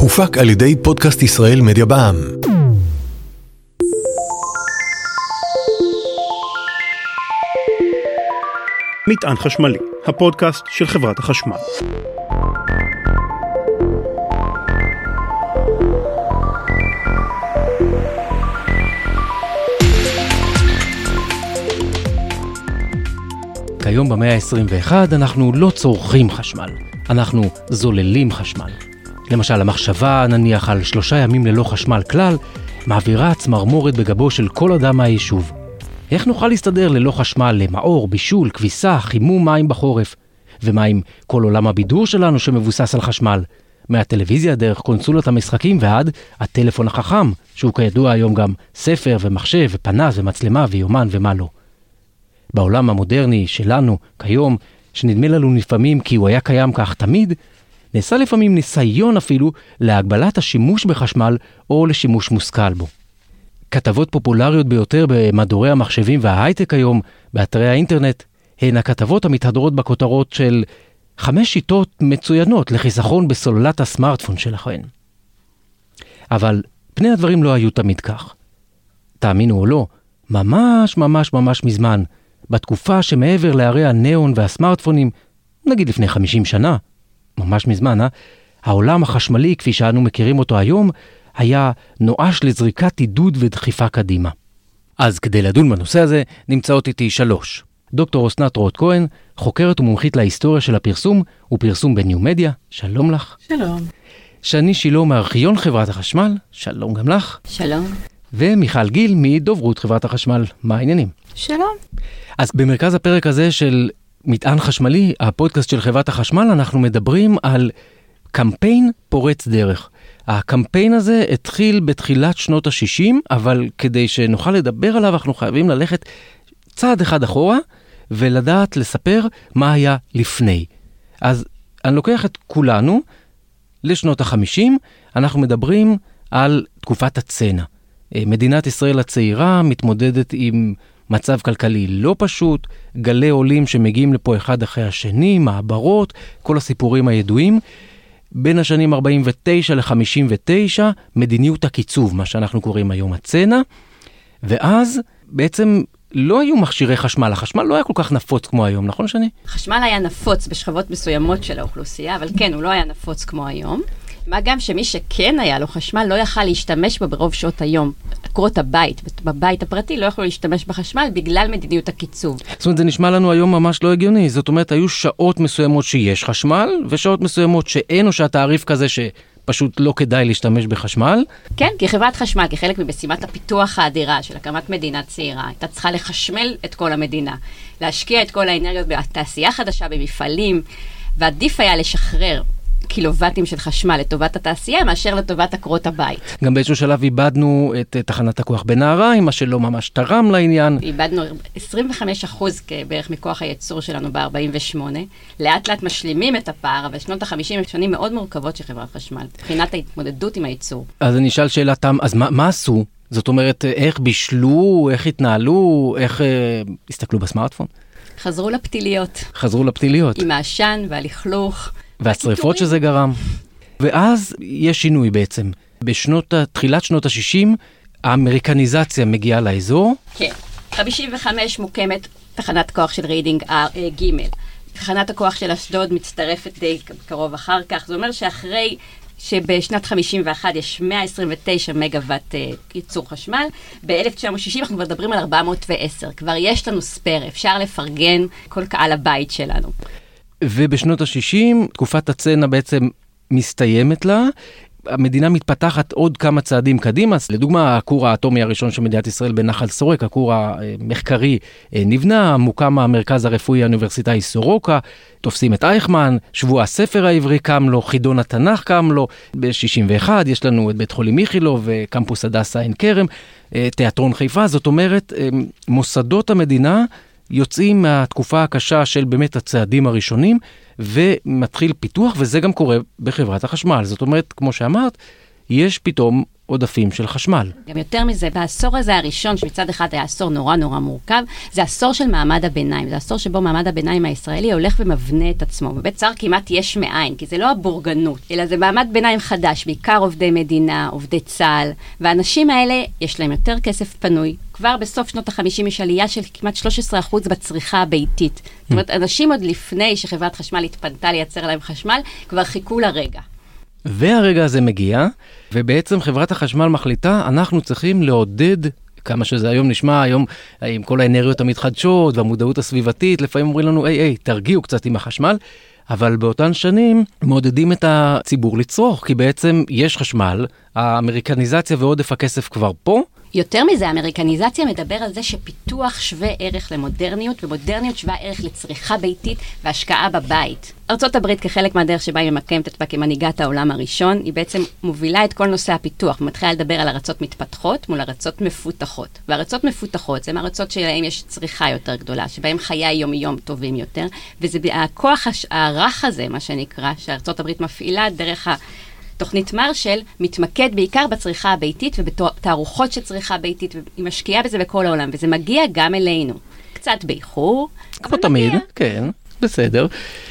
הופק על ידי פודקאסט ישראל מדיה בע"מ. מטען חשמלי, הפודקאסט של חברת החשמל. כיום במאה ה-21 אנחנו לא צורכים חשמל, אנחנו זוללים חשמל. למשל, המחשבה, נניח על שלושה ימים ללא חשמל כלל, מעבירה צמרמורת בגבו של כל אדם מהיישוב. איך נוכל להסתדר ללא חשמל למאור, בישול, כביסה, חימום מים בחורף? ומה עם כל עולם הבידור שלנו שמבוסס על חשמל? מהטלוויזיה דרך קונסולות המשחקים ועד הטלפון החכם, שהוא כידוע היום גם ספר ומחשב ופנס ומצלמה ויומן ומה לא. בעולם המודרני שלנו, כיום, שנדמה לנו לפעמים כי הוא היה קיים כך תמיד, נעשה לפעמים ניסיון אפילו להגבלת השימוש בחשמל או לשימוש מושכל בו. כתבות פופולריות ביותר במדורי המחשבים וההייטק היום, באתרי האינטרנט, הן הכתבות המתהדרות בכותרות של חמש שיטות מצוינות לחיסכון בסוללת הסמארטפון שלכם. אבל פני הדברים לא היו תמיד כך. תאמינו או לא, ממש ממש ממש מזמן, בתקופה שמעבר להרי הניאון והסמארטפונים, נגיד לפני 50 שנה, ממש מזמן, אה? העולם החשמלי, כפי שאנו מכירים אותו היום, היה נואש לזריקת עידוד ודחיפה קדימה. אז כדי לדון בנושא הזה, נמצאות איתי שלוש. דוקטור אסנת רוט כהן, חוקרת ומומחית להיסטוריה של הפרסום ופרסום בניו מדיה, שלום לך. שלום. שני שילה מארכיון חברת החשמל, שלום גם לך. שלום. ומיכל גיל מדוברות חברת החשמל, מה העניינים? שלום. אז במרכז הפרק הזה של מטען חשמלי, הפודקאסט של חברת החשמל, אנחנו מדברים על קמפיין פורץ דרך. הקמפיין הזה התחיל בתחילת שנות ה-60, אבל כדי שנוכל לדבר עליו אנחנו חייבים ללכת צעד אחד אחורה ולדעת לספר מה היה לפני. אז אני לוקח את כולנו לשנות ה-50, אנחנו מדברים על תקופת הצנע. אה, מדינת ישראל הצעירה מתמודדת עם מצב כלכלי לא פשוט, גלי עולים שמגיעים לפה אחד אחרי השני, מעברות, כל הסיפורים הידועים. בין השנים 49 ל-59, מדיניות הקיצוב, מה שאנחנו קוראים היום הצנע, ואז בעצם לא היו מכשירי חשמל, החשמל לא היה כל כך נפוץ כמו היום, נכון שני? חשמל היה נפוץ בשכבות מסוימות של האוכלוסייה, אבל כן, הוא לא היה נפוץ כמו היום. מה גם שמי שכן היה לו חשמל לא יכל להשתמש בו ברוב שעות היום. עקרות הבית, בבית הפרטי, לא יכלו להשתמש בחשמל בגלל מדיניות הקיצוב. זאת אומרת, זה נשמע לנו היום ממש לא הגיוני. זאת אומרת, היו שעות מסוימות שיש חשמל, ושעות מסוימות שאין, או שהתעריף כזה ש... פשוט לא כדאי להשתמש בחשמל. כן, כי חברת חשמל, כחלק ממשימת הפיתוח האדירה של הקמת מדינה צעירה, הייתה צריכה לחשמל את כל המדינה, להשקיע את כל האנרגיות בתעשייה חדשה, במפעלים, ועדיף היה לשחרר קילובטים של חשמל לטובת התעשייה, מאשר לטובת עקרות הבית. גם באיזשהו שלב איבדנו את תחנת הכוח בנהריים, מה שלא ממש תרם לעניין. איבדנו 25 אחוז בערך מכוח הייצור שלנו ב-48. לאט לאט משלימים את הפער, אבל שנות ה-50 הם שנים מאוד מורכבות של חברת חשמל, מבחינת ההתמודדות עם הייצור. אז אני אשאל שאלת תם, אז מה, מה עשו? זאת אומרת, איך בישלו, איך התנהלו, איך אה, הסתכלו בסמארטפון? חזרו לפתיליות. חזרו לפתיליות. עם העשן והלכלוך. והשריפות שזה גרם. ואז יש שינוי בעצם. בשנות, תחילת שנות ה-60, האמריקניזציה מגיעה לאזור. כן. 55 מוקמת תחנת כוח של רידינג ד'. תחנת הכוח של אשדוד מצטרפת די קרוב אחר כך. זה אומר שאחרי שבשנת 51 יש 129 מגוואט uh, ייצור חשמל, ב-1960 אנחנו מדברים על 410. כבר יש לנו ספייר, אפשר לפרגן כל קהל הבית שלנו. ובשנות ה-60 תקופת הצנע בעצם מסתיימת לה. המדינה מתפתחת עוד כמה צעדים קדימה, לדוגמה הכור האטומי הראשון של מדינת ישראל בנחל סורק, הכור המחקרי אה, נבנה, מוקם המרכז הרפואי האוניברסיטאי סורוקה, תופסים את אייכמן, שבוע הספר העברי קם לו, חידון התנ"ך קם לו, ב-61 יש לנו את בית חולים איכילוב וקמפוס הדסה עין כרם, אה, תיאטרון חיפה, זאת אומרת אה, מוסדות המדינה יוצאים מהתקופה הקשה של באמת הצעדים הראשונים, ומתחיל פיתוח, וזה גם קורה בחברת החשמל. זאת אומרת, כמו שאמרת, יש פתאום עודפים של חשמל. גם יותר מזה, בעשור הזה הראשון, שמצד אחד היה עשור נורא נורא מורכב, זה עשור של מעמד הביניים. זה עשור שבו מעמד הביניים הישראלי הולך ומבנה את עצמו. בבית צר כמעט יש מאין, כי זה לא הבורגנות, אלא זה מעמד ביניים חדש, בעיקר עובדי מדינה, עובדי צה"ל, והאנשים האלה, יש להם יותר כסף פנוי. כבר בסוף שנות ה-50 יש עלייה של כמעט 13% בצריכה הביתית. זאת אומרת, אנשים עוד לפני שחברת חשמל התפנתה לייצר להם חשמל, כבר חיכו לרגע. והרגע הזה מגיע, ובעצם חברת החשמל מחליטה, אנחנו צריכים לעודד כמה שזה היום נשמע, היום עם כל האנרגיות המתחדשות והמודעות הסביבתית, לפעמים אומרים לנו, היי, היי, תרגיעו קצת עם החשמל. אבל באותן שנים מעודדים את הציבור לצרוך, כי בעצם יש חשמל, האמריקניזציה ועודף הכסף כבר פה, יותר מזה, האמריקניזציה מדבר על זה שפיתוח שווה ערך למודרניות, ומודרניות שווה ערך לצריכה ביתית והשקעה בבית. ארה"ב כחלק מהדרך שבה היא ממקמת את עצמה כמנהיגת העולם הראשון, היא בעצם מובילה את כל נושא הפיתוח, ומתחילה לדבר על ארצות מתפתחות מול ארצות מפותחות. וארצות מפותחות זה מארצות שלהם יש צריכה יותר גדולה, שבהם חיי יום-יום טובים יותר, וזה הכוח הרך הזה, מה שנקרא, שארה"ב מפעילה דרך ה... תוכנית מרשל מתמקד בעיקר בצריכה הביתית ובתערוכות של צריכה ביתית, והיא משקיעה בזה בכל העולם, וזה מגיע גם אלינו. קצת באיחור, כמו תמיד, מגיע. כן. בסדר.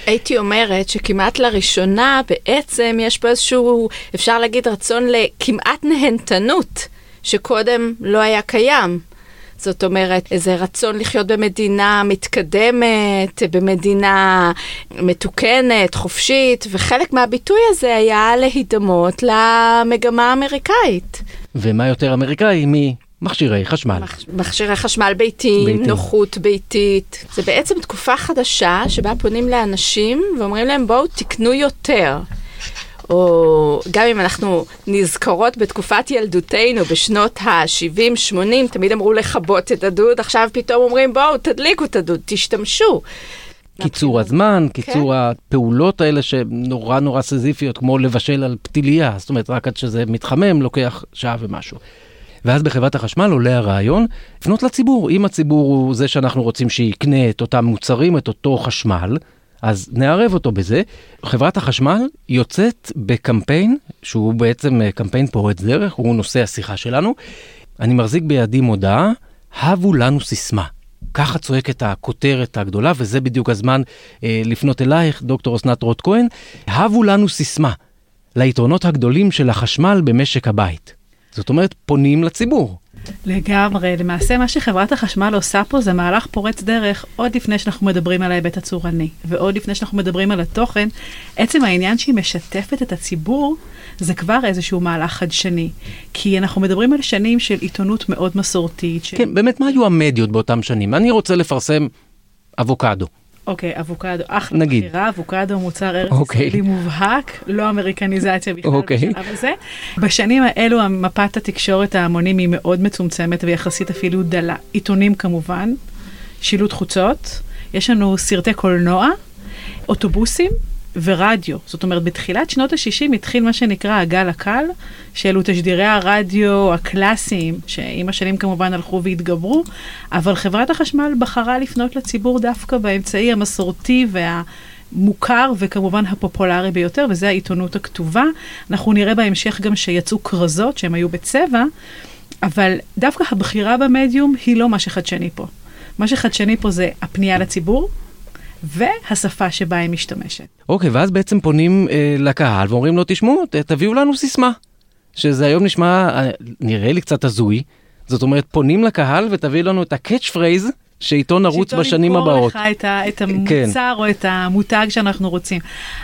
הייתי אומרת שכמעט לראשונה בעצם יש פה איזשהו, אפשר להגיד, רצון לכמעט נהנתנות, שקודם לא היה קיים. זאת אומרת, איזה רצון לחיות במדינה מתקדמת, במדינה מתוקנת, חופשית, וחלק מהביטוי הזה היה להידמות למגמה האמריקאית. ומה יותר אמריקאי ממכשירי חשמל. מכשירי חשמל ביתיים, ביתי. נוחות ביתית. זה בעצם תקופה חדשה שבה פונים לאנשים ואומרים להם בואו תקנו יותר. או גם אם אנחנו נזכרות בתקופת ילדותנו בשנות ה-70-80, תמיד אמרו לכבות את הדוד, עכשיו פתאום אומרים בואו תדליקו את הדוד, תשתמשו. קיצור הזמן. קיצור כן. הפעולות האלה שנורא נורא סזיפיות, כמו לבשל על פתיליה, זאת אומרת, רק עד שזה מתחמם לוקח שעה ומשהו. ואז בחברת החשמל עולה הרעיון לפנות לציבור. אם הציבור הוא זה שאנחנו רוצים שיקנה את אותם מוצרים, את אותו חשמל, אז נערב אותו בזה. חברת החשמל יוצאת בקמפיין, שהוא בעצם אה, קמפיין פורץ דרך, הוא נושא השיחה שלנו. אני מחזיק בידי מודעה, הבו לנו סיסמה. ככה צועקת הכותרת הגדולה, וזה בדיוק הזמן אה, לפנות אלייך, דוקטור אסנת רוט כהן. הבו לנו סיסמה ליתרונות הגדולים של החשמל במשק הבית. זאת אומרת, פונים לציבור. לגמרי. למעשה, מה שחברת החשמל עושה פה זה מהלך פורץ דרך עוד לפני שאנחנו מדברים על ההיבט הצורני, ועוד לפני שאנחנו מדברים על התוכן. עצם העניין שהיא משתפת את הציבור, זה כבר איזשהו מהלך חדשני. כי אנחנו מדברים על שנים של עיתונות מאוד מסורתית. של... כן, באמת, מה היו המדיות באותם שנים? אני רוצה לפרסם אבוקדו. אוקיי, אבוקדו, אחלה נגיד. בחירה, אבוקדו מוצר ארץ אוקיי. ישראלי מובהק, לא אמריקניזציה בכלל אוקיי. בשלב הזה. בשנים האלו מפת התקשורת ההמונים היא מאוד מצומצמת ויחסית אפילו דלה. עיתונים כמובן, שילוט חוצות, יש לנו סרטי קולנוע, אוטובוסים, ורדיו. זאת אומרת, בתחילת שנות ה-60 התחיל מה שנקרא הגל הקל, שאלו תשדירי הרדיו הקלאסיים, שעם השנים כמובן הלכו והתגברו, אבל חברת החשמל בחרה לפנות לציבור דווקא באמצעי המסורתי וה... מוכר וכמובן הפופולרי ביותר, וזה העיתונות הכתובה. אנחנו נראה בהמשך גם שיצאו כרזות שהם היו בצבע, אבל דווקא הבחירה במדיום היא לא מה שחדשני פה. מה שחדשני פה זה הפנייה לציבור, והשפה שבה היא משתמשת. אוקיי, ואז בעצם פונים אה, לקהל ואומרים לו, תשמעו, תביאו לנו סיסמה. שזה היום נשמע, אה, נראה לי קצת הזוי. זאת אומרת, פונים לקהל ותביא לנו את ה catch phrase שאיתו נרוץ בשנים הבאות. שאיתו נמכור לך את, ה, את המוצר כן. או את המותג שאנחנו רוצים.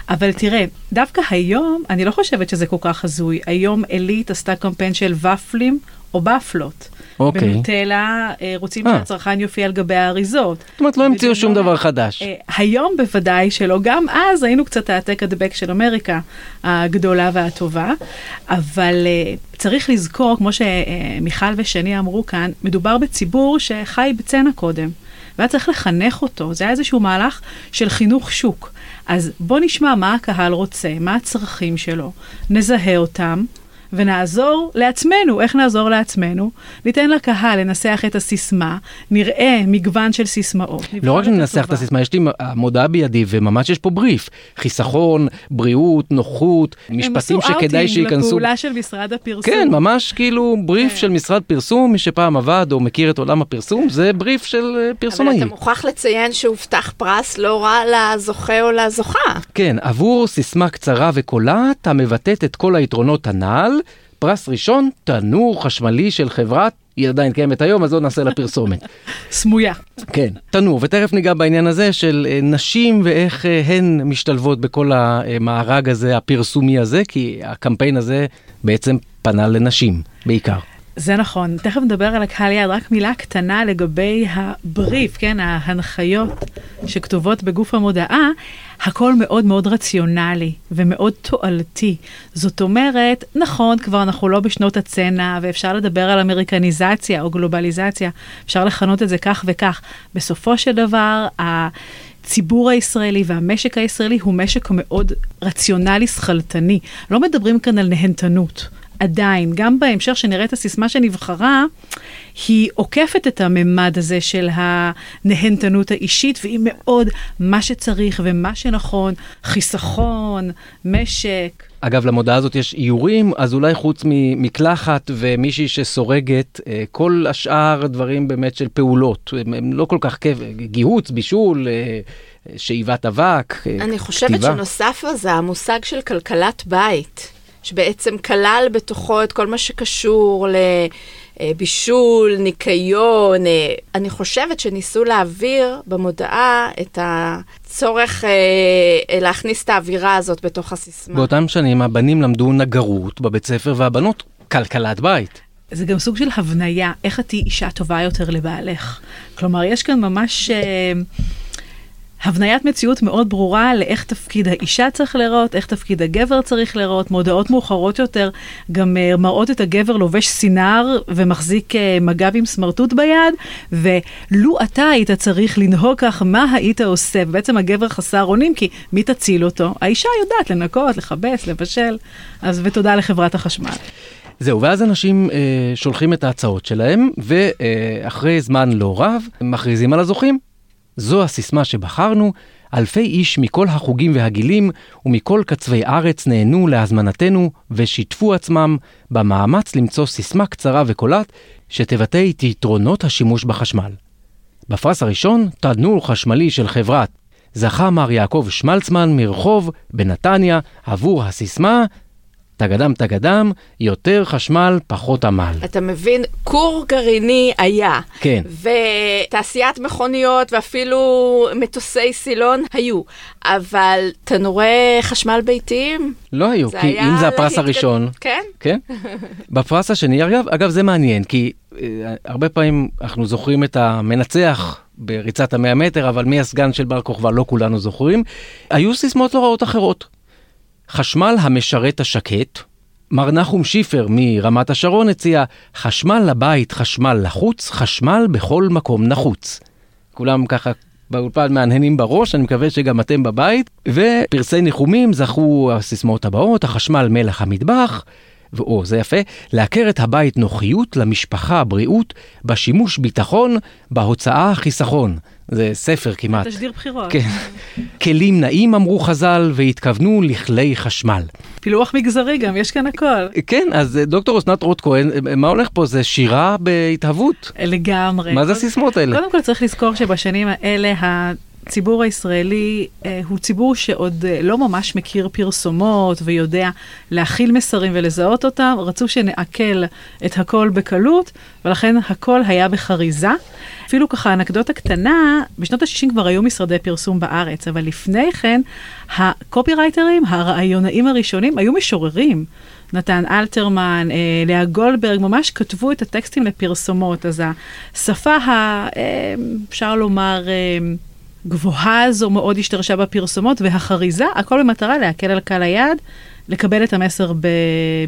אבל תראה, דווקא היום, אני לא חושבת שזה כל כך הזוי. היום אלית עשתה קמפיין של ופלים או בפלות. אוקיי. בנוטלה אה, רוצים אה. אה. שהצרכן יופיע על גבי האריזות. זאת אומרת, לא המציאו שום דבר חדש. אה, היום בוודאי שלא, גם אז היינו קצת העתק הדבק של אמריקה הגדולה והטובה, אבל צריך לזכור, כמו שמיכל ושני אמרו כאן, מדובר בציבור שחי בצנע קודם. והיה צריך לחנך אותו, זה היה איזשהו מהלך של חינוך שוק. אז בוא נשמע מה הקהל רוצה, מה הצרכים שלו, נזהה אותם, ונעזור לעצמנו. איך נעזור לעצמנו? ניתן לקהל לנסח את הסיסמה, נראה מגוון של סיסמאות. לא רק שננסח את הסיסמה, יש לי מודעה בידי וממש יש פה בריף. חיסכון, בריאות, נוחות, משפטים שכדאי שייכנסו. הם עשו לפעולה של משרד הפרסום. כן, ממש כאילו בריף כן. של משרד פרסום, מי שפעם עבד או מכיר את עולם הפרסום, זה בריף של אה, פרסומאי. אבל אתה מוכרח לציין שהובטח פרס לא רע לזוכה או לזוכה. כן, עבור סיסמה קצרה וקולעת המבטאת את כל היתרונות הנ"ל, פרס ראשון, תנור חשמלי של חברת היא עדיין קיימת היום, אז לא נעשה לה פרסומת. סמויה. כן, תנור, ותכף ניגע בעניין הזה של אה, נשים ואיך אה, הן משתלבות בכל המארג הזה, הפרסומי הזה, כי הקמפיין הזה בעצם פנה לנשים בעיקר. זה נכון, תכף נדבר על הקהל יעד, רק מילה קטנה לגבי הבריף, כן, ההנחיות שכתובות בגוף המודעה, הכל מאוד מאוד רציונלי ומאוד תועלתי. זאת אומרת, נכון, כבר אנחנו לא בשנות הצנע ואפשר לדבר על אמריקניזציה או גלובליזציה, אפשר לכנות את זה כך וכך. בסופו של דבר, הציבור הישראלי והמשק הישראלי הוא משק מאוד רציונלי שכלתני. לא מדברים כאן על נהנתנות. עדיין, גם בהמשך שנראה את הסיסמה שנבחרה, היא עוקפת את הממד הזה של הנהנתנות האישית, והיא מאוד מה שצריך ומה שנכון, חיסכון, משק. אגב, למודעה הזאת יש איורים, אז אולי חוץ ממקלחת ומישהי שסורגת, אה, כל השאר דברים באמת של פעולות, הם, הם לא כל כך כיף, גיהוץ, בישול, אה, שאיבת אבק, כתיבה. אה, אני חושבת כתיבה. שנוסף לזה המושג של כלכלת בית. שבעצם כלל בתוכו את כל מה שקשור לבישול, ניקיון. אה, אני חושבת שניסו להעביר במודעה את הצורך אה, להכניס את האווירה הזאת בתוך הסיסמה. באותם שנים הבנים למדו נגרות בבית ספר והבנות כלכלת בית. זה גם סוג של הבניה, איך את תהיי אישה טובה יותר לבעלך. כלומר, יש כאן ממש... אה, הבניית מציאות מאוד ברורה לאיך תפקיד האישה צריך להיראות, איך תפקיד הגבר צריך להיראות. מודעות מאוחרות יותר גם uh, מראות את הגבר לובש סינר ומחזיק uh, מג"ב עם סמרטוט ביד, ולו אתה היית צריך לנהוג כך, מה היית עושה? ובעצם הגבר חסר אונים, כי מי תציל אותו? האישה יודעת לנקות, לכבס, לבשל, אז ותודה לחברת החשמל. זהו, ואז אנשים אה, שולחים את ההצעות שלהם, ואחרי אה, זמן לא רב, מכריזים על הזוכים. זו הסיסמה שבחרנו, אלפי איש מכל החוגים והגילים ומכל קצווי ארץ נהנו להזמנתנו ושיתפו עצמם במאמץ למצוא סיסמה קצרה וקולעת שתבטא את יתרונות השימוש בחשמל. בפרס הראשון, תנור חשמלי של חברת זכה מר יעקב שמלצמן מרחוב בנתניה עבור הסיסמה תגדם תגדם, יותר חשמל, פחות עמל. אתה מבין, כור גרעיני היה. כן. ותעשיית מכוניות ואפילו מטוסי סילון היו, אבל תנורי חשמל ביתיים? לא היו, כי אם זה הפרס הראשון... כן? כן. בפרס השני, אגב, אגב, זה מעניין, כי אה, הרבה פעמים אנחנו זוכרים את המנצח. בריצת המאה מטר, אבל מי הסגן של בר כוכבא לא כולנו זוכרים. היו סיסמאות לא רעות אחרות. חשמל המשרת השקט, מר נחום שיפר מרמת השרון הציע חשמל לבית, חשמל לחוץ, חשמל בכל מקום נחוץ. כולם ככה באולפן מהנהנים בראש, אני מקווה שגם אתם בבית. ופרסי ניחומים זכו הסיסמאות הבאות, החשמל מלח המטבח, ואו, זה יפה, לעקר את הבית נוחיות, למשפחה בריאות, בשימוש ביטחון, בהוצאה חיסכון. זה ספר כמעט. תשדיר בחירות. כן. כלים נעים אמרו חז"ל והתכוונו לכלי חשמל. פילוח מגזרי גם, יש כאן הכל. כן, אז אה, דוקטור אסנת רוט כהן, אה, מה הולך פה? זה שירה בהתהוות. לגמרי. מה זה הסיסמאות האלה? קודם כל צריך לזכור שבשנים האלה הציבור הישראלי אה, הוא ציבור שעוד אה, לא ממש מכיר פרסומות ויודע להכיל מסרים ולזהות אותם. רצו שנעכל את הכל בקלות, ולכן הכל היה בחריזה. אפילו ככה אנקדוטה קטנה, בשנות ה-60 כבר היו משרדי פרסום בארץ, אבל לפני כן הקופירייטרים, הרעיונאים הראשונים, היו משוררים. נתן אלתרמן, אה, לאה גולדברג, ממש כתבו את הטקסטים לפרסומות. אז השפה, ה, אה, אפשר לומר, אה, גבוהה הזו מאוד השתרשה בפרסומות, והחריזה, הכל במטרה להקל על קהל היעד, לקבל את המסר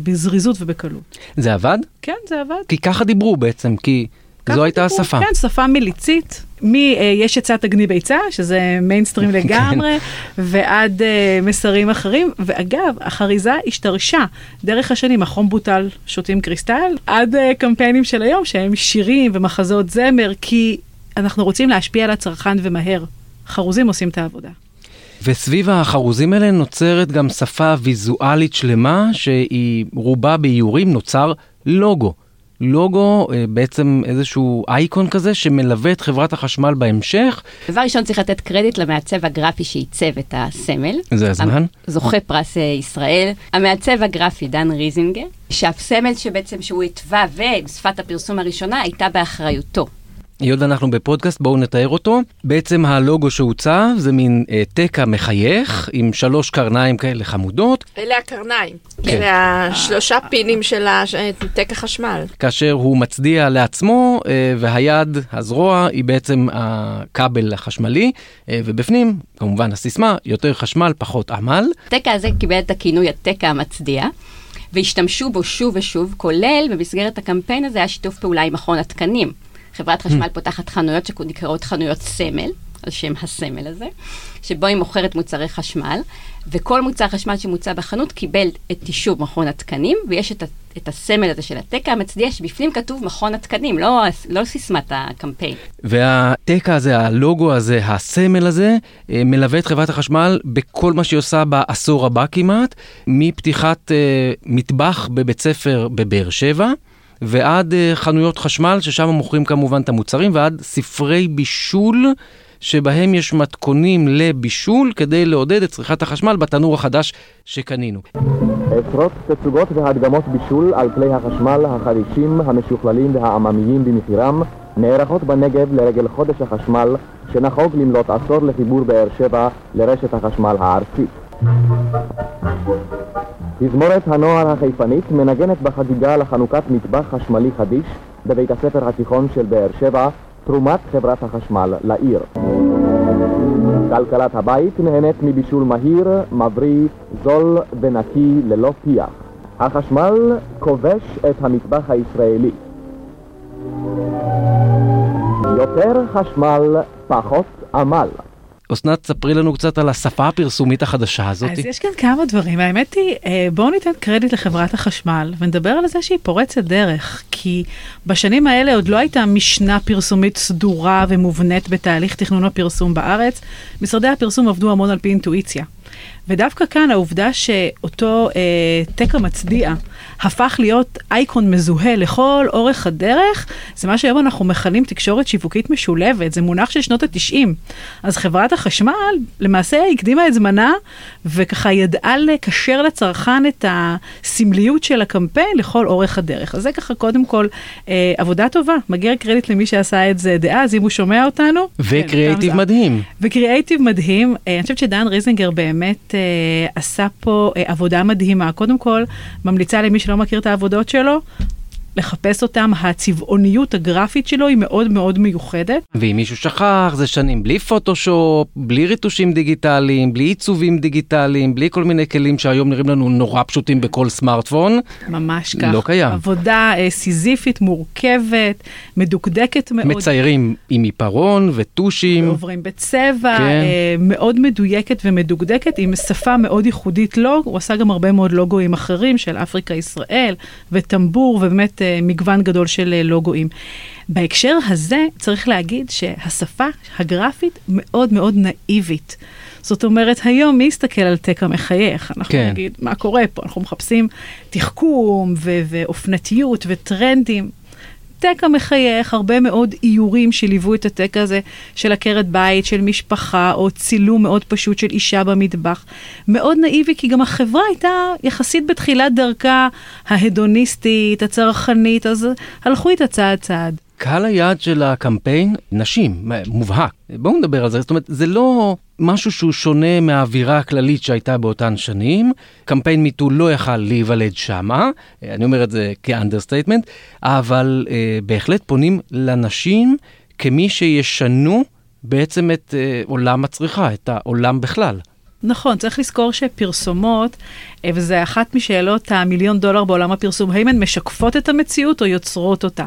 בזריזות ובקלות. זה עבד? כן, זה עבד. כי ככה דיברו בעצם, כי זו הייתה השפה. כן, שפה מיליצית. מי, אה, יש עצה תגני ביצה, שזה מיינסטרים כן. לגמרי, ועד אה, מסרים אחרים. ואגב, החריזה השתרשה דרך השנים, החום בוטל, שותים קריסטל, עד אה, קמפיינים של היום, שהם שירים ומחזות זמר, כי אנחנו רוצים להשפיע על הצרכן ומהר. חרוזים עושים את העבודה. וסביב החרוזים האלה נוצרת גם שפה ויזואלית שלמה, שהיא רובה באיורים, נוצר לוגו. לוגו, אה, בעצם איזשהו אייקון כזה שמלווה את חברת החשמל בהמשך. דבר ראשון צריך לתת קרדיט למעצב הגרפי שעיצב את הסמל. זה הזמן. זוכה פרס אה, ישראל. המעצב הגרפי דן ריזינגר, שהסמל שבעצם שהוא התווה ושפת הפרסום הראשונה הייתה באחריותו. היות ואנחנו בפודקאסט, בואו נתאר אותו. בעצם הלוגו שהוצב זה מין אה, תקע מחייך עם שלוש קרניים כאלה חמודות. אלה הקרניים. כן. אלה השלושה פינים של תקע חשמל. כאשר הוא מצדיע לעצמו, אה, והיד, הזרוע, היא בעצם הכבל החשמלי, אה, ובפנים, כמובן הסיסמה, יותר חשמל, פחות עמל. התקע הזה קיבל את הכינוי התקע המצדיע. והשתמשו בו שוב ושוב, כולל במסגרת הקמפיין הזה היה שיתוף פעולה עם מכון התקנים. חברת חשמל פותחת חנויות שנקראות חנויות סמל, על שם הסמל הזה, שבו היא מוכרת מוצרי חשמל, וכל מוצר חשמל שמוצע בחנות קיבל את אישור מכון התקנים, ויש את, את הסמל הזה של התקע המצדיע, שבפנים כתוב מכון התקנים, לא, לא סיסמת הקמפיין. והתקע הזה, הלוגו הזה, הסמל הזה, אה, מלווה את חברת החשמל בכל מה שהיא עושה בעשור הבא כמעט, מפתיחת uh, מטבח בבית ספר בבאר שבע. ועד uh, חנויות חשמל, ששם מוכרים כמובן את המוצרים, ועד ספרי בישול, שבהם יש מתכונים לבישול, כדי לעודד את צריכת החשמל בתנור החדש שקנינו. עשרות תצוגות והדגמות בישול על כלי החשמל החדישים, המשוכללים והעממיים במחירם, נערכות בנגב לרגל חודש החשמל, שנחוג למלאת עשור לחיבור באר שבע לרשת החשמל הארצית. תזמורת הנוער החיפנית מנגנת בחגיגה לחנוכת מטבח חשמלי חדיש בבית הספר התיכון של באר שבע, תרומת חברת החשמל לעיר. כלכלת הבית נהנית מבישול מהיר, מבריא, זול ונקי ללא פיח. החשמל כובש את המטבח הישראלי. יותר חשמל, פחות עמל. אסנת, ספרי לנו קצת על השפה הפרסומית החדשה הזאת. אז יש כאן כמה דברים. האמת היא, אה, בואו ניתן קרדיט לחברת החשמל ונדבר על זה שהיא פורצת דרך. כי בשנים האלה עוד לא הייתה משנה פרסומית סדורה ומובנית בתהליך תכנון הפרסום בארץ. משרדי הפרסום עבדו המון על פי אינטואיציה. ודווקא כאן העובדה שאותו אה, תקע מצדיע הפך להיות אייקון מזוהה לכל אורך הדרך, זה מה שהיום אנחנו מכנים תקשורת שיווקית משולבת, זה מונח של שנות התשעים. אז חברת החשמל למעשה הקדימה את זמנה, וככה ידעה לקשר לצרכן את הסמליות של הקמפיין לכל אורך הדרך. אז זה ככה קודם כל אה, עבודה טובה, מגיע קרדיט למי שעשה את זה דאז, אם הוא שומע אותנו. וקריאייטיב כן, מדהים. וקריאייטיב מדהים, אה, אני חושבת שדן ריזינגר באמת אה, עשה פה אה, עבודה מדהימה. קודם כל, ממליצה למי שלא מכיר את העבודות שלו, לחפש אותם, הצבעוניות הגרפית שלו היא מאוד מאוד מיוחדת. ואם מישהו שכח, זה שנים בלי פוטושופ, בלי ריטושים דיגיטליים, בלי עיצובים דיגיטליים, בלי כל מיני כלים שהיום נראים לנו נורא פשוטים בכל סמארטפון. ממש כך. לא קיים. עבודה אה, סיזיפית, מורכבת, מדוקדקת מאוד. מציירים עם עיפרון וטושים. עוברים בצבע, כן. אה, מאוד מדויקת ומדוקדקת, עם שפה מאוד ייחודית לו. הוא עשה גם הרבה מאוד לוגוים אחרים של אפריקה ישראל, וטמבור, ובאמת מגוון גדול של אה, לוגוים. בהקשר הזה צריך להגיד שהשפה הגרפית מאוד מאוד נאיבית. זאת אומרת, היום מי יסתכל על תקע מחייך? אנחנו כן. נגיד, מה קורה פה? אנחנו מחפשים תחכום ו- ואופנתיות וטרנדים. תקע מחייך, הרבה מאוד איורים שליוו את התקע הזה של עקרת בית, של משפחה, או צילום מאוד פשוט של אישה במטבח. מאוד נאיבי, כי גם החברה הייתה יחסית בתחילת דרכה ההדוניסטית, הצרכנית, אז הלכו איתה צעד צעד. קהל היעד של הקמפיין, נשים, מובהק. בואו נדבר על זה. זאת אומרת, זה לא משהו שהוא שונה מהאווירה הכללית שהייתה באותן שנים. קמפיין MeToo לא יכל להיוולד שמה, אני אומר את זה כ understatement, אבל אה, בהחלט פונים לנשים כמי שישנו בעצם את אה, עולם הצריכה, את העולם בכלל. נכון, צריך לזכור שפרסומות וזה אחת משאלות המיליון דולר בעולם הפרסום, האם הן משקפות את המציאות או יוצרות אותה.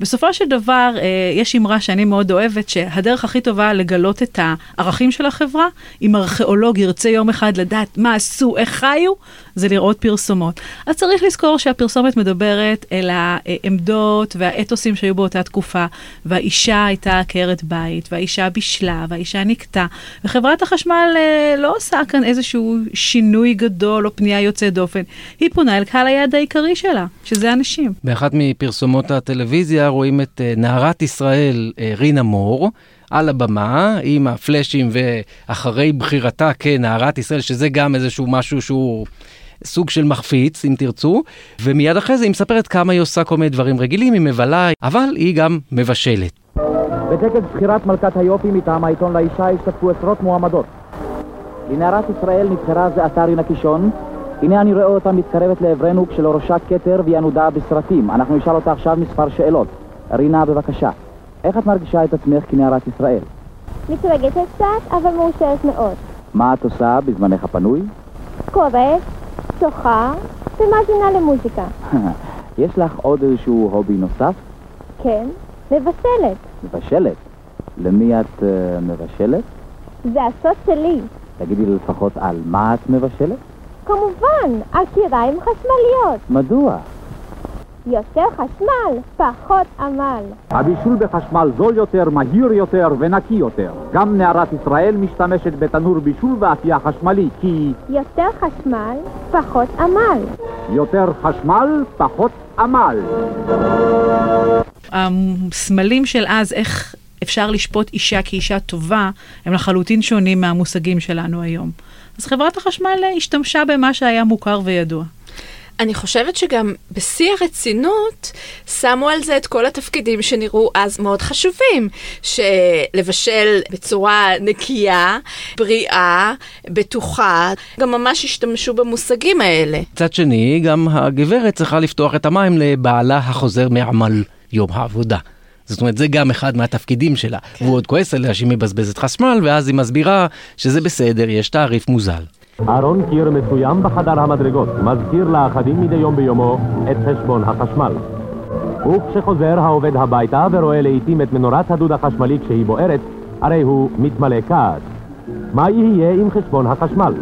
בסופו של דבר, אה, יש אמרה שאני מאוד אוהבת, שהדרך הכי טובה לגלות את הערכים של החברה, אם ארכיאולוג ירצה יום אחד לדעת מה עשו, איך חיו, זה לראות פרסומות. אז צריך לזכור שהפרסומת מדברת אל העמדות והאתוסים שהיו באותה תקופה, והאישה הייתה עקרת בית, והאישה בישלה, והאישה נקטה, וחברת החשמל אה, לא עושה כאן איזשהו שינוי גדול או פנייה יוצאת דופן, היא פונה אל קהל היעד העיקרי שלה, שזה אנשים. באחת מפרסומות הטלוויזיה רואים את אה, נערת ישראל אה, רינה מור. על הבמה עם הפלאשים ואחרי בחירתה כנערת ישראל, שזה גם איזשהו משהו שהוא סוג של מחפיץ, אם תרצו, ומיד אחרי זה היא מספרת כמה היא עושה כל מיני דברים רגילים, היא מבלה, אבל היא גם מבשלת. בטקס בחירת מלכת היופי מטעם העיתון לאישה השתתפו עשרות מועמדות. לנערת ישראל נבחרה זה עתה רינה קישון. הנה אני רואה אותה מתקרבת לעברנו כשלראשה כתר והיא ענודה בסרטים. אנחנו נשאל אותה עכשיו מספר שאלות. רינה, בבקשה. איך את מרגישה את עצמך כנערת ישראל? מתרגשת קצת, אבל מאושרת מאוד. מה את עושה בזמנך הפנוי? קוראת, שוחה ומאזינה למוזיקה. יש לך עוד איזשהו הובי נוסף? כן, מבשלת. מבשלת? למי את uh, מבשלת? זה הסוד שלי. תגידי לפחות על מה את מבשלת? כמובן, על קיריים חשמליות. מדוע? יותר חשמל, פחות עמל. הבישול בחשמל זול יותר, מהיר יותר ונקי יותר. גם נערת ישראל משתמשת בתנור בישול ואפייה חשמלי, כי... יותר חשמל, פחות עמל. יותר חשמל, פחות עמל. הסמלים של אז, איך אפשר לשפוט אישה כאישה טובה, הם לחלוטין שונים מהמושגים שלנו היום. אז חברת החשמל השתמשה במה שהיה מוכר וידוע. אני חושבת שגם בשיא הרצינות שמו על זה את כל התפקידים שנראו אז מאוד חשובים, שלבשל בצורה נקייה, בריאה, בטוחה, גם ממש השתמשו במושגים האלה. מצד שני, גם הגברת צריכה לפתוח את המים לבעלה החוזר מעמל יום העבודה. זאת אומרת, זה גם אחד מהתפקידים שלה. כן. והוא עוד כועס עליה שהיא מבזבזת חשמל, ואז היא מסבירה שזה בסדר, יש תעריף מוזל. ארון קיר מסוים בחדר המדרגות מזכיר לאחדים מדי יום ביומו את חשבון החשמל. וכשחוזר העובד הביתה ורואה לעיתים את מנורת הדוד החשמלי כשהיא בוערת, הרי הוא מתמלא כעס. מה יהיה עם חשבון החשמל?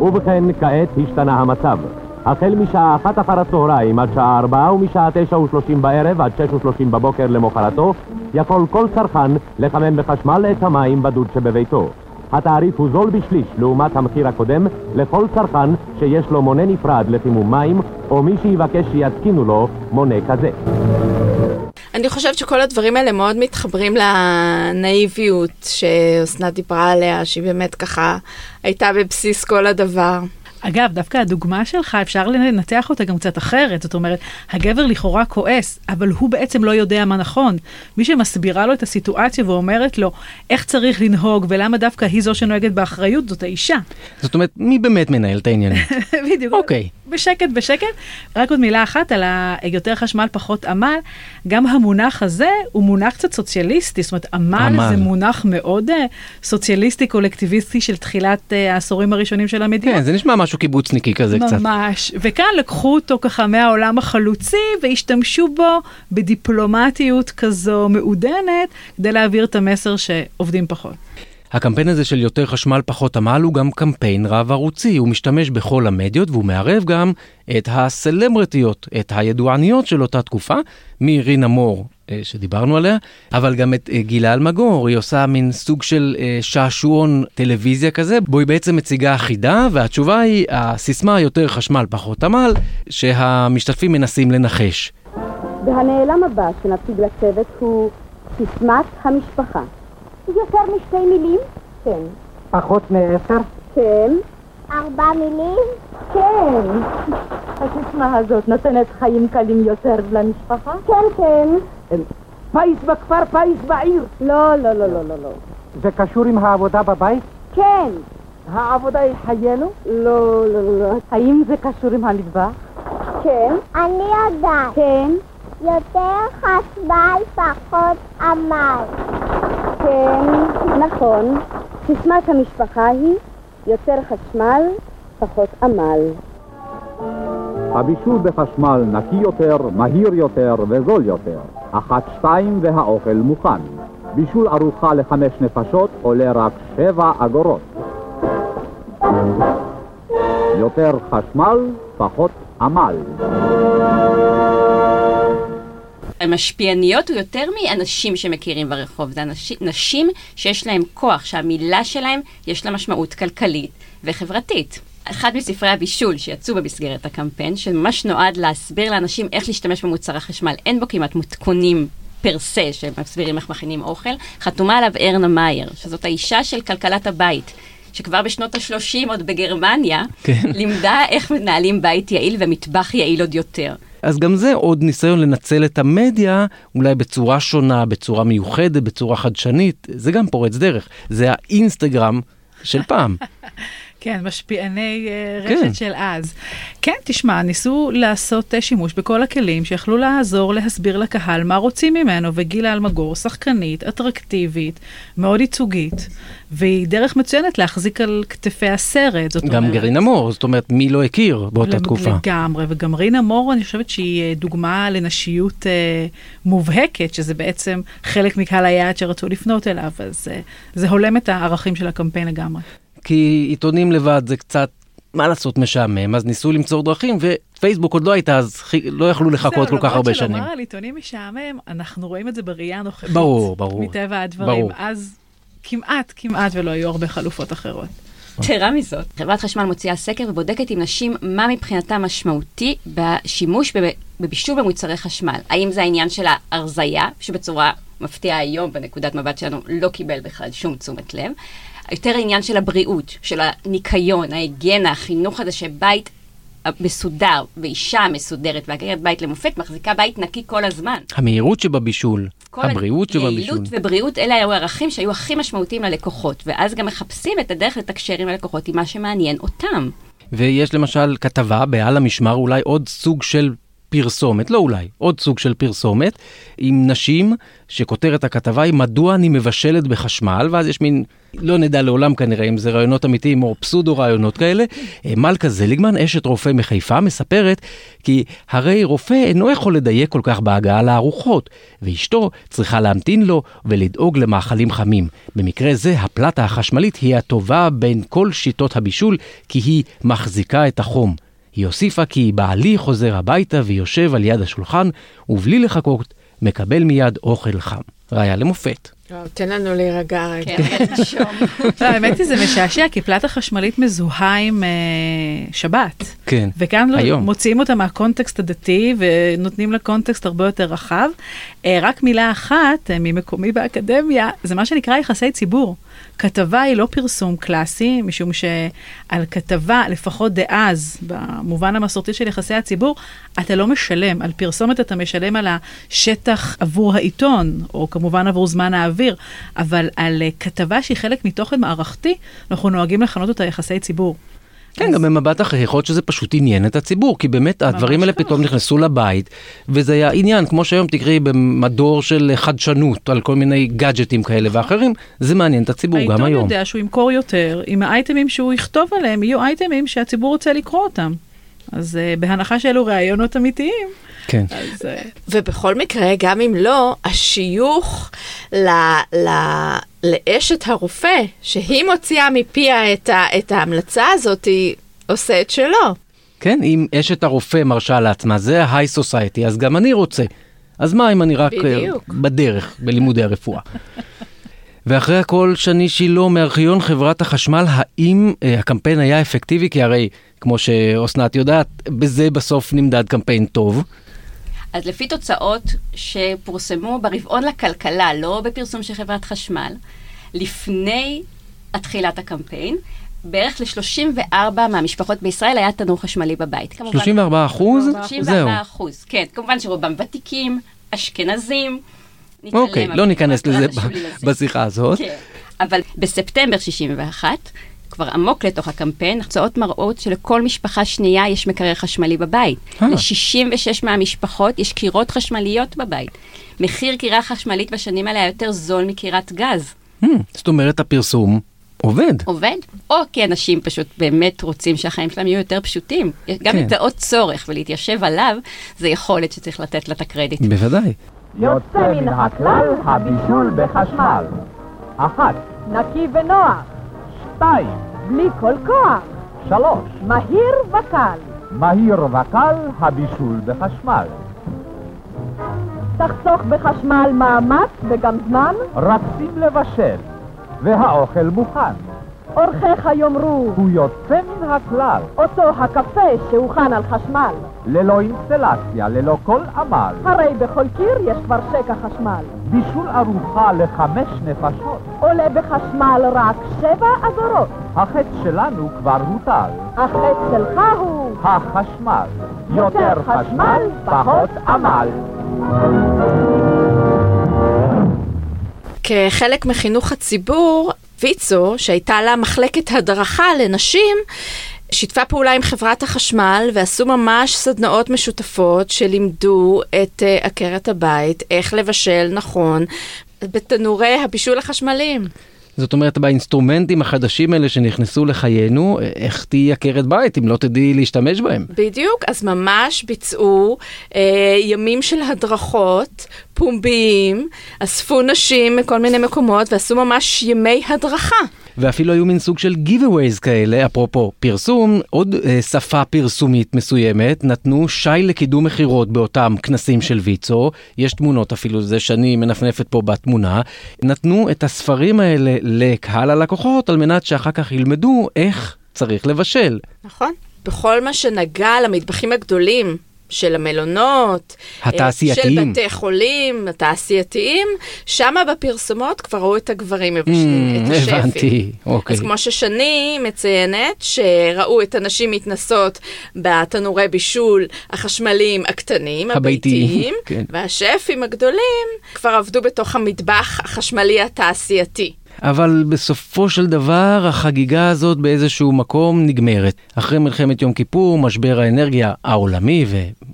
ובכן, כעת השתנה המצב. החל משעה אחת אחר הצהריים עד שעה ארבע ומשעה תשע ושלושים בערב עד שש ושלושים בבוקר למחרתו, יכול כל צרכן לחמם בחשמל את המים בדוד שבביתו. התעריף הוא זול בשליש לעומת המחיר הקודם לכל צרכן שיש לו מונה נפרד לחימום מים, או מי שיבקש שיתקינו לו מונה כזה. אני חושבת שכל הדברים האלה מאוד מתחברים לנאיביות שאסנת דיברה עליה, שהיא באמת ככה הייתה בבסיס כל הדבר. אגב, דווקא הדוגמה שלך, אפשר לנתח אותה גם קצת אחרת. זאת אומרת, הגבר לכאורה כועס, אבל הוא בעצם לא יודע מה נכון. מי שמסבירה לו את הסיטואציה ואומרת לו איך צריך לנהוג ולמה דווקא היא זו שנוהגת באחריות, זאת האישה. זאת אומרת, מי באמת מנהל את העניינים? בדיוק. אוקיי. Okay. בשקט, בשקט. רק עוד מילה אחת על היותר חשמל, פחות עמל. גם המונח הזה הוא מונח קצת סוציאליסטי. זאת אומרת, עמל, עמל. זה מונח מאוד uh, סוציאליסטי, קולקטיביסטי של תחילת uh, העשורים הראשונים של המדינה. כן, זה נשמע משהו קיבוצניקי כזה ממש. קצת. ממש, וכאן לקחו אותו ככה מהעולם החלוצי והשתמשו בו בדיפלומטיות כזו מעודנת כדי להעביר את המסר שעובדים פחות. הקמפיין הזה של יותר חשמל פחות עמל הוא גם קמפיין רב ערוצי, הוא משתמש בכל המדיות והוא מערב גם את הסלברטיות, את הידועניות של אותה תקופה, מרינה מור אה, שדיברנו עליה, אבל גם את אה, גילה אלמגור, היא עושה מין סוג של אה, שעשועון טלוויזיה כזה, בו היא בעצם מציגה חידה, והתשובה היא הסיסמה יותר חשמל פחות עמל, שהמשתתפים מנסים לנחש. והנעלם הבא שנציג לצוות הוא סיסמת המשפחה. יותר משתי מילים? כן. פחות מעשר? כן. ארבע מילים? כן. הסיסמה הזאת נותנת חיים קלים יותר למשפחה? כן, כן. פיס בכפר, פיס בעיר. לא, לא, לא, לא, לא, לא. זה קשור עם העבודה בבית? כן. העבודה היא חיינו? לא, לא, לא. האם זה קשור עם המטבח? כן. אני יודעת. כן. יותר חשמל, פחות עמל. נכון. סיסמת המשפחה היא יותר חשמל, פחות עמל. הבישול בחשמל נקי יותר, מהיר יותר וזול יותר. אחת, שתיים והאוכל מוכן. בישול ארוחה לחמש נפשות עולה רק שבע אגורות. יותר חשמל, פחות עמל. המשפיעניות הוא יותר מאנשים שמכירים ברחוב, זה אנשים, נשים שיש להם כוח, שהמילה שלהם יש לה משמעות כלכלית וחברתית. אחד מספרי הבישול שיצאו במסגרת הקמפיין, שממש נועד להסביר לאנשים איך להשתמש במוצר החשמל, אין בו כמעט מתכונים פר סה שמסבירים איך מכינים אוכל, חתומה עליו ארנה מאייר, שזאת האישה של כלכלת הבית. שכבר בשנות ה-30 עוד בגרמניה, כן. לימדה איך מנהלים בית יעיל ומטבח יעיל עוד יותר. אז גם זה עוד ניסיון לנצל את המדיה, אולי בצורה שונה, בצורה מיוחדת, בצורה חדשנית, זה גם פורץ דרך. זה האינסטגרם של פעם. כן, משפיעני uh, רשת כן. של אז. כן, תשמע, ניסו לעשות uh, שימוש בכל הכלים שיכלו לעזור להסביר לקהל מה רוצים ממנו, וגילה אלמגור, שחקנית, אטרקטיבית, מאוד ייצוגית, והיא דרך מצוינת להחזיק על כתפי הסרט, זאת גם אומרת... גם גרינה מור, זאת אומרת, מי לא הכיר באותה לג, תקופה? לגמרי, וגם רינה מור, אני חושבת שהיא אה, דוגמה לנשיות uh, מובהקת, שזה בעצם חלק מקהל היעד שרצו לפנות אליו, אז uh, זה הולם את הערכים של הקמפיין לגמרי. כי עיתונים לבד זה קצת, מה לעשות, משעמם, אז ניסו למצוא דרכים, ופייסבוק עוד לא הייתה, אז לא יכלו לחכות כל כך הרבה שנים. למרות שלומר על עיתונים משעמם, אנחנו רואים את זה בראייה הנוכחית. ברור, ברור. מטבע הדברים. ברור. אז כמעט, כמעט ולא היו הרבה חלופות אחרות. יתרה מזאת, חברת חשמל מוציאה סקר ובודקת עם נשים מה מבחינתה משמעותי בשימוש בבישול במוצרי חשמל. האם זה העניין של ההרזייה, שבצורה מפתיעה היום בנקודת מבט שלנו לא קיבל בכלל שום תשומת לב. יותר העניין של הבריאות, של הניקיון, ההיגיינה, החינוך הזה שבית מסודר, ואישה מסודרת ועקרת בית למופת, מחזיקה בית נקי כל הזמן. המהירות שבבישול, הבריאות שבבישול. יעילות ובריאות, אלה היו ערכים שהיו הכי משמעותיים ללקוחות, ואז גם מחפשים את הדרך לתקשר עם הלקוחות עם מה שמעניין אותם. ויש למשל כתבה בעל המשמר, אולי עוד סוג של פרסומת, לא אולי, עוד סוג של פרסומת, עם נשים שכותרת הכתבה היא מדוע אני מבשלת בחשמל, ואז יש מין, לא נדע לעולם כנראה אם זה רעיונות אמיתיים או פסודו רעיונות כאלה. אה, מלכה זליגמן, אשת רופא מחיפה, מספרת כי הרי רופא אינו יכול לדייק כל כך בהגעה לארוחות, ואשתו צריכה להמתין לו ולדאוג למאכלים חמים. במקרה זה הפלטה החשמלית היא הטובה בין כל שיטות הבישול, כי היא מחזיקה את החום. היא הוסיפה כי בעלי חוזר הביתה ויושב על יד השולחן, ובלי לחכות, מקבל מיד אוכל חם. ראיה למופת. תן לנו להירגע רגע. כן, לא, האמת היא, זה משעשע, כי פלטה חשמלית מזוהה עם אה, שבת. כן, וכאן לא מוציאים אותה מהקונטקסט הדתי ונותנים לה קונטקסט הרבה יותר רחב. אה, רק מילה אחת ממקומי באקדמיה, זה מה שנקרא יחסי ציבור. כתבה היא לא פרסום קלאסי, משום שעל כתבה, לפחות דאז, במובן המסורתי של יחסי הציבור, אתה לא משלם. על פרסומת אתה משלם על השטח עבור העיתון, או כמובן עבור זמן האוויר, אבל על כתבה שהיא חלק מתוכן מערכתי, אנחנו נוהגים לכנות אותה יחסי ציבור. כן. גם במבט אחר יכול להיות שזה פשוט עניין את הציבור, כי באמת הדברים האלה כך. פתאום נכנסו לבית, וזה היה עניין, כמו שהיום תקראי במדור של חדשנות על כל מיני גאדג'טים כאלה ואחרים, זה מעניין את הציבור גם היום. העיתון יודע שהוא ימכור יותר, אם האייטמים שהוא יכתוב עליהם יהיו אייטמים שהציבור רוצה לקרוא אותם. אז uh, בהנחה שאלו ראיונות אמיתיים, כן. אז, uh... ובכל מקרה, גם אם לא, השיוך ל, ל, לאשת הרופא, שהיא מוציאה מפיה את, ה, את ההמלצה הזאת, היא עושה את שלו. כן, אם אשת הרופא מרשה לעצמה, זה ה-high society, אז גם אני רוצה. אז מה אם אני רק אה, בדיוק. בדרך, בלימודי הרפואה? ואחרי הכל, שני שילה מארכיון חברת החשמל, האם אה, הקמפיין היה אפקטיבי? כי הרי, כמו שאסנת יודעת, בזה בסוף נמדד קמפיין טוב. אז לפי תוצאות שפורסמו ברבעון לכלכלה, לא בפרסום של חברת חשמל, לפני התחילת הקמפיין, בערך ל-34 מהמשפחות בישראל היה תנור חשמלי בבית. 34 אחוז? 34 אחוז, כן. כמובן שרובם ותיקים, אשכנזים. אוקיי, לא ניכנס לזה בשיחה הזאת. כן. אבל בספטמבר 61, כבר עמוק לתוך הקמפיין, הרצאות מראות שלכל משפחה שנייה יש מקרר חשמלי בבית. אה. ל-66 מהמשפחות יש קירות חשמליות בבית. מחיר קירה חשמלית בשנים האלה היה יותר זול מקירת גז. Hmm, זאת אומרת, הפרסום עובד. עובד, או כי אנשים פשוט באמת רוצים שהחיים שלהם יהיו יותר פשוטים. גם אם זה עוד צורך ולהתיישב עליו, זה יכולת שצריך לתת לה את הקרדיט. בוודאי. יוצא מן הכלל הבישול בחשמל. אחת. נקי ונוח. שתיים. בלי כל כוח. שלוש. מהיר וקל. מהיר וקל הבישול בחשמל. תחסוך בחשמל מאמץ וגם זמן. רצים לבשל, והאוכל מוכן. אורחיך יאמרו, הוא יוצא מן הכלל, אותו הקפה שהוכן על חשמל. ללא אינסטלציה, ללא כל עמל. הרי בכל קיר יש כבר שקע חשמל. בישול ארוחה לחמש נפשות. עולה בחשמל רק שבע אגורות. החטא שלנו כבר הוטל. החטא שלך הוא החשמל. יותר חשמל, פחות עמל. כחלק מחינוך הציבור, ויצו, שהייתה לה מחלקת הדרכה לנשים, שיתפה פעולה עם חברת החשמל ועשו ממש סדנאות משותפות שלימדו את uh, עקרת הבית איך לבשל נכון בתנורי הבישול החשמליים. זאת אומרת, באינסטרומנטים החדשים האלה שנכנסו לחיינו, איך תהיי עקרת בית אם לא תדעי להשתמש בהם? בדיוק, אז ממש ביצעו אה, ימים של הדרכות פומביים, אספו נשים מכל מיני מקומות ועשו ממש ימי הדרכה. ואפילו היו מין סוג של giveaways כאלה, אפרופו פרסום, עוד אה, שפה פרסומית מסוימת, נתנו שי לקידום מכירות באותם כנסים של ויצו, יש תמונות אפילו, זה שאני מנפנפת פה בתמונה, נתנו את הספרים האלה לקהל הלקוחות על מנת שאחר כך ילמדו איך צריך לבשל. נכון. בכל מה שנגע למטבחים הגדולים, של המלונות, התעשייתיים, של בתי חולים, התעשייתיים, שם בפרסומות כבר ראו את הגברים מבשלים, mm, את השפים. הבנתי, אוקיי. אז כמו ששני מציינת, שראו את הנשים מתנסות בתנורי בישול החשמליים הקטנים, הביתיים, הביתיים, כן. והשפים הגדולים כבר עבדו בתוך המטבח החשמלי התעשייתי. אבל בסופו של דבר החגיגה הזאת באיזשהו מקום נגמרת. אחרי מלחמת יום כיפור, משבר האנרגיה העולמי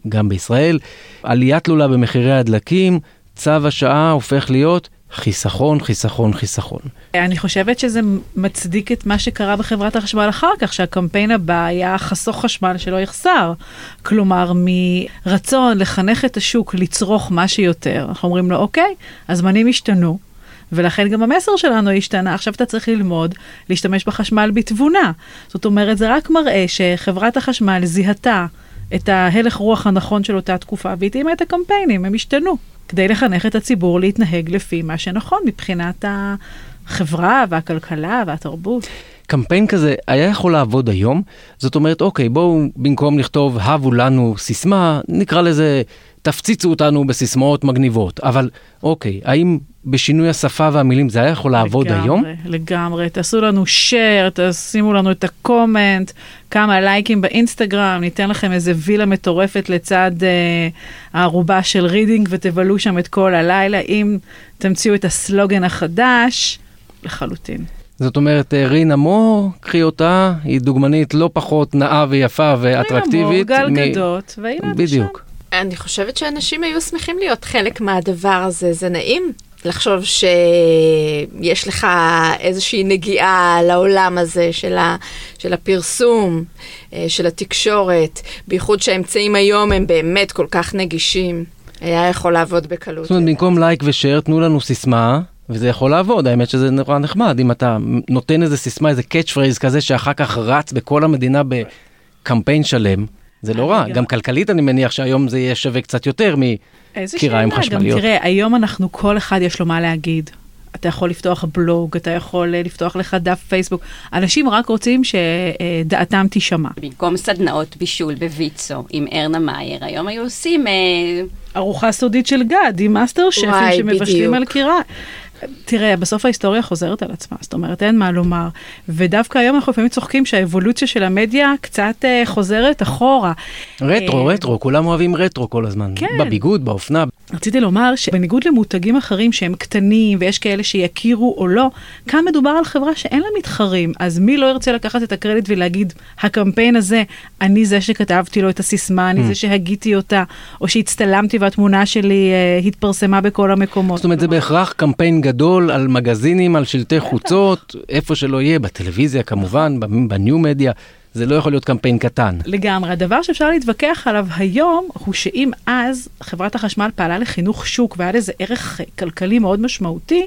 וגם בישראל, עלייה תלולה במחירי הדלקים, צו השעה הופך להיות חיסכון, חיסכון, חיסכון. אני חושבת שזה מצדיק את מה שקרה בחברת החשמל אחר כך, שהקמפיין הבא היה חסוך חשמל שלא יחסר. כלומר, מרצון לחנך את השוק לצרוך מה שיותר, אנחנו אומרים לו, אוקיי, הזמנים השתנו, ולכן גם המסר שלנו השתנה, עכשיו אתה צריך ללמוד להשתמש בחשמל בתבונה. זאת אומרת, זה רק מראה שחברת החשמל זיהתה את ההלך רוח הנכון של אותה תקופה והתאימה את הקמפיינים, הם השתנו, כדי לחנך את הציבור להתנהג לפי מה שנכון מבחינת החברה והכלכלה והתרבות. קמפיין כזה היה יכול לעבוד היום, זאת אומרת, אוקיי, בואו במקום לכתוב הבו לנו סיסמה, נקרא לזה תפציצו אותנו בסיסמאות מגניבות. אבל אוקיי, האם בשינוי השפה והמילים זה היה יכול לעבוד לגמרי, היום? לגמרי, תעשו לנו share, תשימו לנו את ה comment, כמה לייקים באינסטגרם, ניתן לכם איזה וילה מטורפת לצד אה, הארובה של רידינג ותבלו שם את כל הלילה, אם תמציאו את הסלוגן החדש, לחלוטין. זאת אומרת, אה, רינה מור, קחי אותה, היא דוגמנית לא פחות נאה ויפה ואטרקטיבית. רינה מור, גל גדות, והנה את בדיוק. אני חושבת שאנשים היו שמחים להיות חלק מהדבר הזה, זה נעים. לחשוב שיש לך איזושהי נגיעה לעולם הזה של, ה, של הפרסום, אה, של התקשורת, בייחוד שהאמצעים היום הם באמת כל כך נגישים. היה יכול לעבוד בקלות. זאת אומרת, במקום לייק ו share, תנו לנו סיסמה, וזה יכול לעבוד, האמת שזה נורא נחמד, אם אתה נותן איזה סיסמה, איזה catch phrase כזה, שאחר כך רץ בכל המדינה בקמפיין שלם, זה לא רע. גם כלכלית אני מניח שהיום זה יהיה שווה קצת יותר מכיריים חשמליות. גם תראה, היום אנחנו, כל אחד יש לו מה להגיד. אתה יכול לפתוח בלוג, אתה יכול לפתוח לך דף פייסבוק. אנשים רק רוצים שדעתם תישמע. במקום סדנאות בישול בוויצו עם ארנה מאייר, היום היו עושים... אה, ארוחה סודית של גד עם מאסטר שפים שמבשלים על כירה. תראה, בסוף ההיסטוריה חוזרת על עצמה, זאת אומרת, אין מה לומר. ודווקא היום אנחנו לפעמים צוחקים שהאבולוציה של המדיה קצת אה, חוזרת אחורה. רטרו, אה, רטרו, כולם אוהבים רטרו כל הזמן. כן. בביגוד, באופנה. רציתי לומר שבניגוד למותגים אחרים שהם קטנים ויש כאלה שיכירו או לא, כאן מדובר על חברה שאין לה מתחרים, אז מי לא ירצה לקחת את הקרדיט ולהגיד, הקמפיין הזה, אני זה שכתבתי לו את הסיסמה, אני mm. זה שהגיתי אותה, או שהצטלמתי והתמונה שלי uh, התפרסמה בכל המקומות. זאת אומרת, זה בהכרח קמפיין גדול על מגזינים, על שלטי חוצות, איפה שלא יהיה, בטלוויזיה כמובן, בניו מדיה. זה לא יכול להיות קמפיין קטן. לגמרי. הדבר שאפשר להתווכח עליו היום, הוא שאם אז חברת החשמל פעלה לחינוך שוק והיה לזה ערך כלכלי מאוד משמעותי,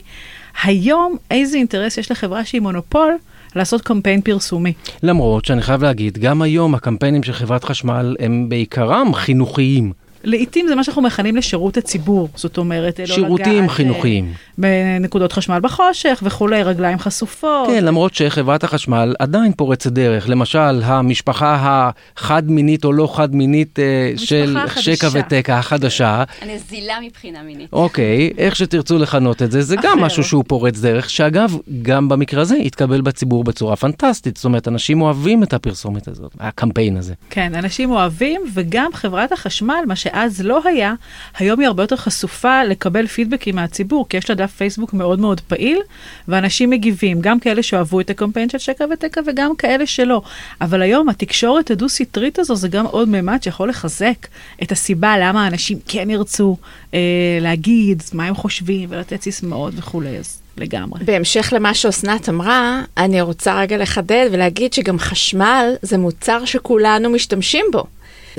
היום איזה אינטרס יש לחברה שהיא מונופול לעשות קמפיין פרסומי. למרות שאני חייב להגיד, גם היום הקמפיינים של חברת חשמל הם בעיקרם חינוכיים. לעתים זה מה שאנחנו מכנים לשירות הציבור, זאת אומרת, לא שירותים לא חינוכיים. בנקודות חשמל בחושך וכולי, רגליים חשופות. כן, למרות שחברת החשמל עדיין פורצת דרך. למשל, המשפחה החד-מינית או לא חד-מינית אה, של שקע ותקע החדשה. הנזילה מבחינה מינית. אוקיי, איך שתרצו לכנות את זה, זה גם משהו שהוא פורץ דרך, שאגב, גם במקרה הזה התקבל בציבור בצורה פנטסטית. זאת אומרת, אנשים אוהבים את הפרסומת הזאת, הקמפיין הזה. כן, אנשים אוהבים, וגם חברת החשמל, מה שאז לא היה, היום היא הרבה יותר חשופה לקבל פידבקים מהציבור, כי יש לה דף פייסבוק מאוד מאוד פעיל, ואנשים מגיבים, גם כאלה שאוהבו את הקמפיין של שקע ותקע וגם כאלה שלא. אבל היום התקשורת הדו-סטרית הזו זה גם עוד מימד שיכול לחזק את הסיבה למה אנשים כן ירצו אה, להגיד מה הם חושבים ולתת סיסמאות וכולי. אז לגמרי. בהמשך למה שאסנת אמרה, אני רוצה רגע לחדד ולהגיד שגם חשמל זה מוצר שכולנו משתמשים בו.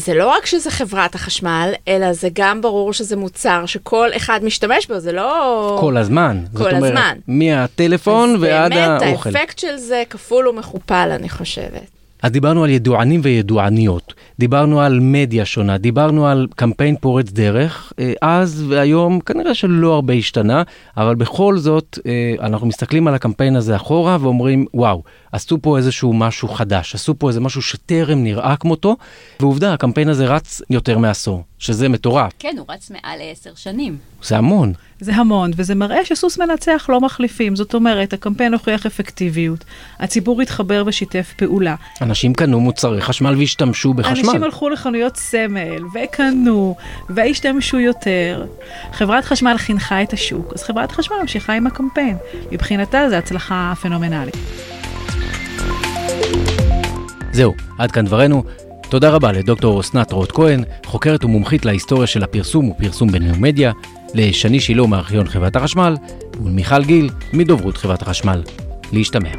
זה לא רק שזה חברת החשמל, אלא זה גם ברור שזה מוצר שכל אחד משתמש בו, זה לא... כל הזמן. כל זאת אומרת, הזמן. מהטלפון ועד האוכל. באמת, האפקט של זה כפול ומכופל, אני חושבת. אז דיברנו על ידוענים וידועניות, דיברנו על מדיה שונה, דיברנו על קמפיין פורץ דרך, אה, אז והיום כנראה שלא הרבה השתנה, אבל בכל זאת אה, אנחנו מסתכלים על הקמפיין הזה אחורה ואומרים, וואו, עשו פה איזשהו משהו חדש, עשו פה איזה משהו שטרם נראה כמותו, ועובדה, הקמפיין הזה רץ יותר מעשור, שזה מטורף. כן, הוא רץ מעל לעשר שנים. זה המון. זה המון, וזה מראה שסוס מנצח לא מחליפים. זאת אומרת, הקמפיין הוכיח אפקטיביות, הציבור התחבר ושיתף פעולה. אנשים קנו מוצרי חשמל והשתמשו בחשמל. אנשים הלכו לחנויות סמל, וקנו, והשתמשו יותר. חברת חשמל חינכה את השוק, אז חברת חשמל ממשיכה עם הקמפיין. מבחינתה זו הצלחה פנומנלית. זהו, עד כאן דברנו. תודה רבה לדוקטור אסנת רוט כהן, חוקרת ומומחית להיסטוריה של הפרסום ופרסום בניו-מדיה, לשני שילה מארכיון חברת החשמל, ולמיכל גיל מדוברות חברת החשמל. להשתמע.